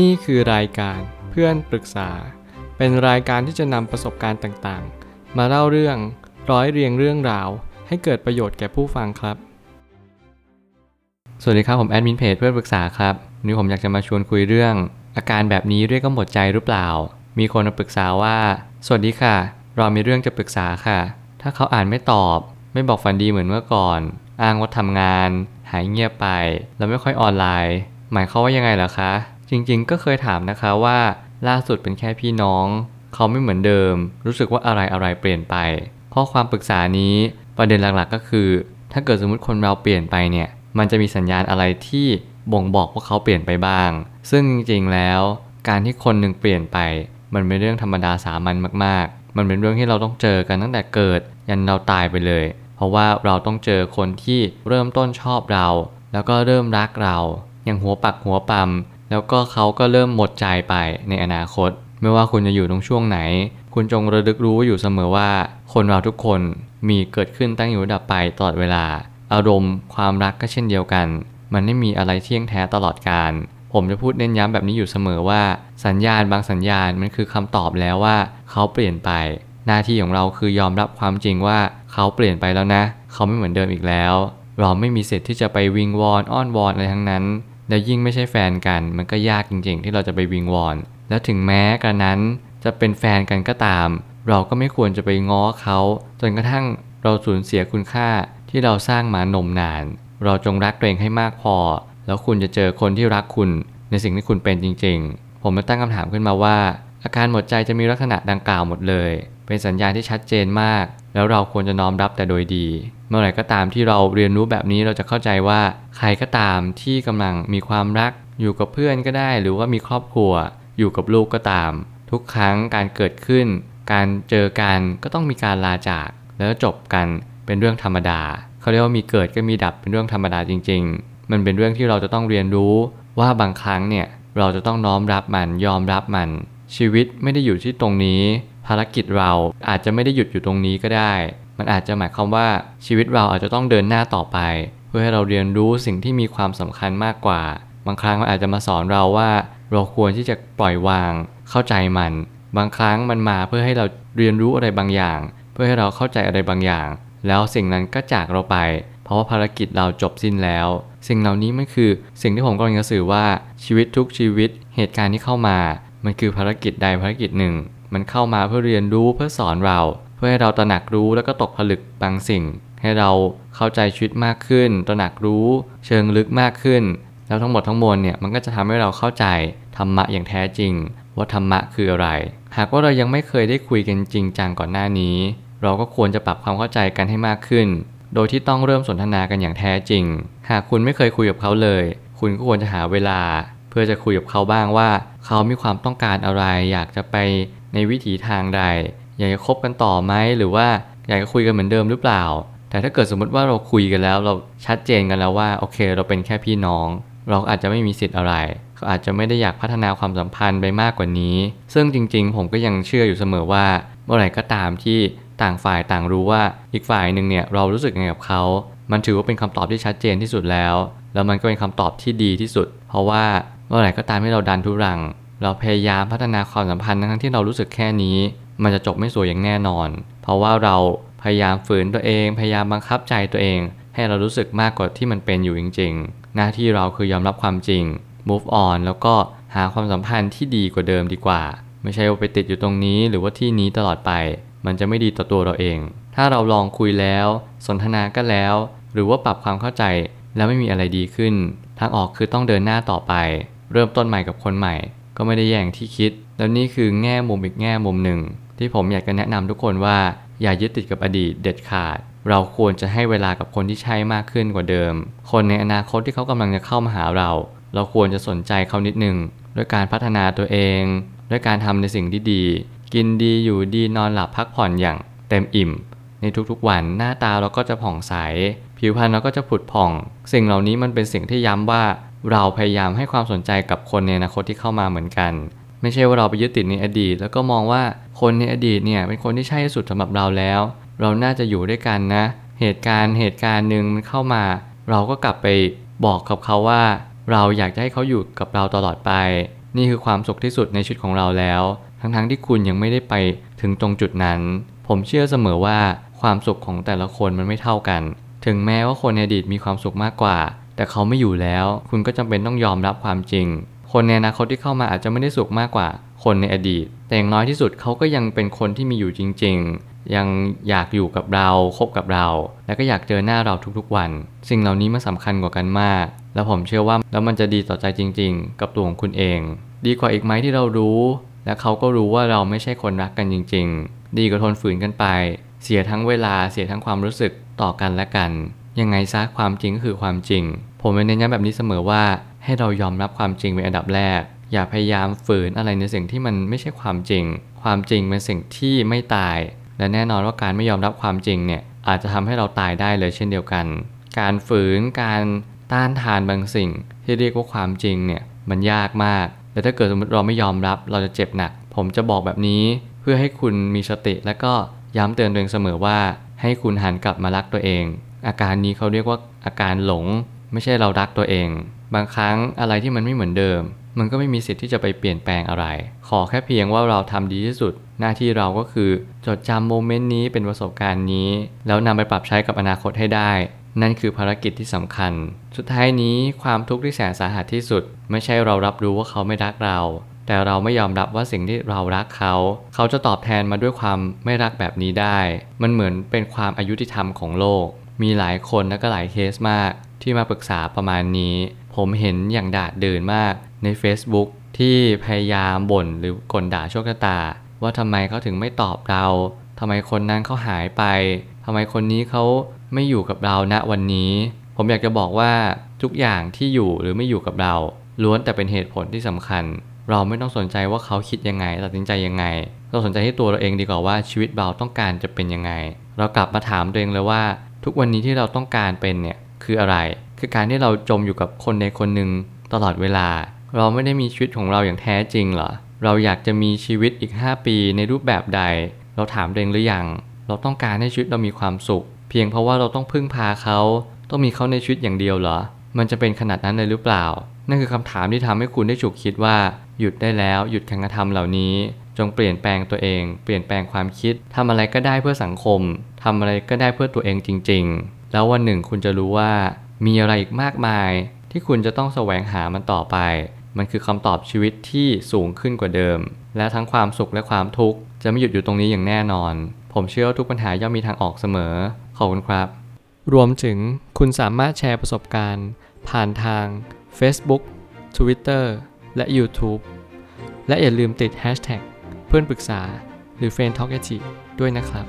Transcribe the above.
นี่คือรายการเพื่อนปรึกษา เป็นรายการที่จะนำประสบการณ์ต่างๆ มาเล่าเรื่องร้อยเรียงเรื่องราว ให้เกิดประโยชน์แก่ผู้ฟังครับ สวัสดีครับผมแอดมินเพจเพื่อนปรึกษาครับวันนี้ผมอยากจะมาชวนคุยเรื่อง อาการแบบนี้เรียกว่าหมดใจหรือเปล่า มีคนมาปรึกษาว่า สวัสดีค่ะ เรามีเรื่องจะปรึกษาค่ะ ถ้าเขาอ่านไม่ตอบ ไม่บอกฝันดีเหมือนเมื่อก่อน อ้างว่าทำงาน หายเงียบไป แล้วไม่ค่อยออนไลน์ หมายเขาว่ายังไงล่ะคะ จริงๆ ก็เคยถามนะคะว่า ล่าสุดเป็นแค่พี่น้อง เขาไม่เหมือนเดิม รู้สึกว่าอะไรอะไรเปลี่ยนไป ข้อความปรึกษานี้ประเด็นหลักๆก็คือ ถ้าเกิดสมมติคนเราเปลี่ยนไปเนี่ย มันจะมีสัญญาณอะไรที่บ่งบอกว่าเขาเปลี่ยนไปบ้าง ซึ่งจริงๆแล้ว การที่คนหนึ่งเปลี่ยนไป มันเป็นเรื่องธรรมดาสามัญมากๆ มันเป็นเรื่องที่เราต้องเจอกันตั้งแต่เกิด ยันเราตายไปเลย เพราะว่าเราต้องเจอคนที่เริ่มต้นชอบเรา แล้วก็เริ่มรักเรา อย่างหัวปักหัวปั๊ม แล้วก็เขาก็เริ่มหมดใจไปในอนาคต ไม่ว่าคุณจะอยู่ตรงช่วงไหน คุณจงระลึกรู้อยู่เสมอว่า คนเราทุกคนมีเกิดขึ้นตั้งอยู่ดับไปตลอดเวลา อารมณ์ ความรักก็เช่นเดียวกัน มันไม่มีอะไรเที่ยงแท้ตลอดการผมจะพูดเน้นย้ำแบบนี้อยู่เสมอว่า สัญญาณบางสัญญาณมันคือคำตอบแล้วว่า เขาเปลี่ยนไป หน้าที่ของเราคือยอมรับความจริงว่าเขาเปลี่ยนไปแล้วนะ เขาไม่เหมือนเดิมอีกแล้ว เราไม่มีสิทธิ์ที่จะไปวิงวอนอ้อนวอนอะไรทั้งนั้น แล้วยิ่งไม่ใช่แฟนกัน มันก็ยากจริงๆ ที่เราจะไปวิงวอน แล้วถึงแม้กระนั้นจะเป็นแฟนกันก็ตาม เราก็ไม่ควรจะไปง้อเขา จนกระทั่งเราสูญเสียคุณค่าที่เราสร้างมานมนาน เราจงรักตัวเองให้มากพอ แล้วคุณจะเจอคนที่รักคุณ ในสิ่งที่คุณเป็นจริง ๆ ผมมาตั้งคำถามขึ้นมาว่า อาการหมดใจจะมีลักษณะดังกล่าวหมดเลย เป็นสัญญาณที่ชัดเจนมาก แล้วเราควรจะน้อมรับแต่โดยดี เมื่อไหร่ก็ตามที่เราเรียนรู้แบบนี้เราจะเข้าใจว่าใครก็ตามที่กำลังมีความรัก อยู่กับเพื่อนก็ได้ หรือว่ามีครอบครัว อยู่กับลูกก็ตาม ทุกครั้งการเกิดขึ้น การเจอกันก็ต้องมีการลาจาก แล้วจบกันเป็นเรื่องธรรมดาเขาเรียกว่ามีเกิดก็มีดับเป็นเรื่องธรรมดาจริง ๆ มันเป็นเรื่องที่เราจะต้องเรียนรู้ว่าบางครั้งเนี่ยเราจะต้องน้อมรับมันยอมรับมัน ชีวิตไม่ได้อยู่ที่ตรงนี้ ภารกิจเราอาจจะไม่ได้หยุดอยู่ตรงนี้ก็ได้ มันอาจจะหมายความว่าชีวิตเราอาจจะต้องเดินหน้าต่อไป เพื่อให้เราเรียนรู้สิ่งที่มีความสำคัญมากกว่า บางครั้งมันอาจจะมาสอนเราว่า เราควรที่จะปล่อยวางเข้าใจมัน บางครั้งมันมาเพื่อให้เราเรียนรู้อะไรบางอย่าง เพื่อให้เราเข้าใจอะไรบางอย่าง แล้วสิ่งนั้นก็จากเราไป เพราะว่าภารกิจเราจบสิ้นแล้ว สิ่งเหล่านี้มันคือ สิ่งที่ผมกำลังจะสื่อว่าชีวิตทุกชีวิต เหตุการณ์ที่เข้ามา มันคือภารกิจใดภารกิจหนึ่ง มันเข้ามาเพื่อเรียนรู้เพื่อสอนเรา พื่อให้เราตระหนักรู้แล้วก็ตกผลึกบางสิ่ง ให้เราเข้าใจชีวิตมากขึ้น ตระหนักรู้ เชิงลึกมากขึ้น แล้วทั้งหมดทั้งมวลเนี่ยมันก็จะทำให้เราเข้าใจธรรมะอย่างแท้จริง ว่าธรรมะคืออะไร หากว่าเรายังไม่เคยได้คุยกันจริงจังก่อนหน้านี้ เราก็ควรจะปรับความเข้าใจกันให้มากขึ้น โดยที่ต้องเริ่มสนทนากันอย่างแท้จริง หากคุณไม่เคยคุยกับเขาเลย คุณก็ควรจะหาเวลา เพื่อจะคุยกับเขาบ้างว่า เขามีความต้องการอะไร อยากจะไปในวิถีทางใด อยากจะคบกันต่อไหมหรือว่าอยากจะคุยกันเหมือนเดิมหรือเปล่า แต่ถ้าเกิดสมมติว่าเราคุยกันแล้ว เราชัดเจนกันแล้วว่าโอเค เราเป็นแค่พี่น้อง เราอาจจะไม่มีสิทธิ์อะไรเขาอาจจะไม่ได้อยากพัฒนาความสัมพันธ์ไปมากกว่านี้ ซึ่งจริง ๆ ผมก็ยังเชื่ออยู่เสมอว่า เมื่อไหร่ก็ตามที่ต่างฝ่ายต่างรู้ว่าอีกฝ่ายหนึ่งเนี่ยเรารู้สึกยังไงกับเขามันถือว่าเป็นคำตอบที่ชัดเจนที่สุดแล้ว แล้วมันก็เป็นคำตอบที่ดีที่สุด เพราะว่าเมื่อไหร่ก็ตามที่เราดันทุรัง เราพยายามพัฒนาความสัมพันธ์ทั้งที่เรารู้สึกแค่นี้ มันจะจบไม่สวยอย่างแน่นอน เพราะว่าเราพยายามฝืนตัวเอง พยายามบังคับใจตัวเอง ให้เรารู้สึกมากกว่าที่มันเป็นอยู่จริง ๆ หน้าที่เราคือยอมรับความจริง move on แล้วก็หาความสัมพันธ์ที่ดีกว่าเดิมดีกว่า ไม่ใช่ว่าไปติดอยู่ตรงนี้หรือว่าที่นี้ตลอดไป มันจะไม่ดีต่อตัวเราเอง ถ้าเราลองคุยแล้ว สนทนาก็แล้ว หรือว่าปรับความเข้าใจแล้วไม่มีอะไรดีขึ้น ทางออกคือต้องเดินหน้าต่อไป เริ่มต้นใหม่กับคนใหม่ ก็ไม่ได้แย่งที่คิด แล้วนี่คือแง่มุมอีกแง่มุมหนึ่ง ที่ผมอยากจะแนะนำทุกคนว่าอย่ายึดติดกับอดีตเด็ดขาด เราควรจะให้เวลากับคนที่ใช่มากขึ้นกว่าเดิม คนในอนาคตที่เขากำลังจะเข้ามาหาเรา เราควรจะสนใจเขานิดหนึ่งด้วยการพัฒนาตัวเอง ด้วยการทำในสิ่งที่ดี กินดีอยู่ดีนอนหลับพักผ่อนอย่างเต็มอิ่ม ในทุกๆวันหน้าตาเราก็จะผ่องใส ผิวพรรณเราก็จะผุดผ่อง สิ่งเหล่านี้มันเป็นสิ่งที่ย้ำว่าเราพยายามให้ความสนใจกับคนในอนาคตที่เข้ามาเหมือนกัน ไม่ใช่ว่าเราไปยึดติดในอดีต แล้วก็มองว่าคนในอดีตเนี่ยเป็นคนที่ใช่ที่สุดสำหรับเราแล้ว เราน่าจะอยู่ด้วยกันนะ เหตุการณ์เหตุการณ์หนึ่งมันเข้ามา เราก็กลับไปบอกกับเขาว่า เราอยากจะให้เขาอยู่กับเราตลอดไป นี่คือความสุขที่สุดในชีวิตของเราแล้ว ทั้งๆที่คุณยังไม่ได้ไปถึงตรงจุดนั้น ผมเชื่อเสมอว่าความสุขของแต่ละคนมันไม่เท่ากัน ถึงแม้ว่าคนในอดีตมีความสุขมากกว่า แต่เขาไม่อยู่แล้ว คุณก็จำเป็นต้องยอมรับความจริง คนในอนาคตที่เข้ามาอาจจะไม่ได้สุขมากกว่าคนในอดีต แต่อย่างน้อยที่สุดเขาก็ยังเป็นคนที่มีอยู่จริง ๆ ยังอยากอยู่กับเราคบกับเรา และก็อยากเจอหน้าเราทุกๆวัน สิ่งเหล่านี้มันสำคัญกว่ากันมาก แล้วผมเชื่อว่าแล้วมันจะดีต่อใจจริง ๆ กับตัวของคุณเอง ดีกว่าอีกไหมที่เรารู้ และเขาก็รู้ว่าเราไม่ใช่คนรักกันจริง ๆ ดีกว่าทนฝืนกันไป เสียทั้งเวลาเสียทั้งความรู้สึกต่อกันและกัน ยังไงซะความจริงก็คือความจริง ผมเน้นย้ำแบบนี้เสมอว่า ให้เรายอมรับความจริงเป็นอันดับแรก อย่าพยายามฝืนอะไรในสิ่งที่มันไม่ใช่ความจริง ความจริงเป็นสิ่งที่ไม่ตาย และแน่นอนว่าการไม่ยอมรับความจริงเนี่ยอาจจะทำให้เราตายได้เลยเช่นเดียวกัน การฝืนการต้านทานบางสิ่ง ที่เรียกว่าความจริงเนี่ยมันยากมากแต่ถ้าเกิดสมมติเราไม่ยอมรับเราจะเจ็บหนัก ผมจะบอกแบบนี้เพื่อให้คุณมีสติ และก็ย้ำเตือนตัวเองเสมอว่า ให้คุณหันกลับมารักตัวเอง อาการนี้เขาเรียกว่าอาการหลง ไม่ใช่เรารักตัวเอง บางครั้งอะไรที่มันไม่เหมือนเดิม มันก็ไม่มีสิทธิ์ที่จะไปเปลี่ยนแปลงอะไร ขอแค่เพียงว่าเราทำดีที่สุด หน้าที่เราก็คือจดจำโมเมนต์นี้เป็นประสบการณ์นี้ แล้วนำไปปรับใช้กับอนาคตให้ได้ นั่นคือภารกิจที่สำคัญ สุดท้ายนี้ความทุกข์ที่แสนสาหัสที่สุด ไม่ใช่เรารับรู้ว่าเขาไม่รักเรา แต่เราไม่ยอมรับว่าสิ่งที่เรารักเขา เขาจะตอบแทนมาด้วยความไม่รักแบบนี้ได้ มันเหมือนเป็นความอายุติธรรมของโลก มีหลายคนและก็หลายเคสมากที่มาปรึกษาประมาณนี้ ผมเห็นอย่างดาดเดินมากใน Facebook ที่พยายามบ่นหรือกลด่าโชคชะตา ว่าทำไมเขาถึงไม่ตอบเราทำไมคนนั้นเขาหายไปทำไมคนนี้เขาไม่อยู่กับเราณวันนี้ ผมอยากจะบอกว่าทุกอย่างที่อยู่หรือไม่อยู่กับเรา ล้วนแต่เป็นเหตุผลที่สำคัญ เราไม่ต้องสนใจว่าเขาคิดยังไง ตัดสินใจยังไง เราสนใจที่ตัวเราเองดีกว่าว่าชีวิตเราต้องการจะเป็นยังไง เรากลับมาถามตัวเองเลยว่า ทุกวันนี้ที่เราต้องการเป็นเนี่ยคืออะไร คือการที่เราจมอยู่กับคนในคนหนึ่งตลอดเวลา เราไม่ได้มีชีวิตของเราอย่างแท้จริงเหรอ เราอยากจะมีชีวิตอีก 5 ปีในรูปแบบใด เราถามตัวเองหรือยัง เราต้องการให้ชีวิตเรามีความสุข เพียงเพราะว่าเราต้องพึ่งพาเขา ต้องมีเขาในชีวิตอย่างเดียวเหรอ มันจะเป็นขนาดนั้นเลยหรือเปล่า นั่นคือคำถามที่ทำให้คุณได้ฉุกคิดว่า หยุดได้แล้ว หยุดการกระทำเหล่านี้ จงเปลี่ยนแปลงตัวเอง เปลี่ยนแปลงความคิดทำอะไรก็ได้เพื่อสังคมทำอะไรก็ได้เพื่อตัวเองจริง ๆ แล้ววันหนึ่งคุณจะรู้ว่ามีอะไรอีกมากมาย ที่คุณจะต้องแสวงหามันต่อไป มันคือคำตอบชีวิตที่สูงขึ้นกว่าเดิม และทั้งความสุขและความทุกข์จะไม่หยุดอยู่ตรงนี้อย่างแน่นอน ผมเชื่อว่าทุกปัญหาย่อมมีทางออกเสมอ ขอบคุณครับ รวมถึงคุณสามารถแชร์ประสบการณ์ ผ่านทาง Facebook Twitter และ YouTube และอย่าลืมติด Hashtag เพื่อนปรึกษาหรือ f r ร e n d t a l k ด้วยนะครับ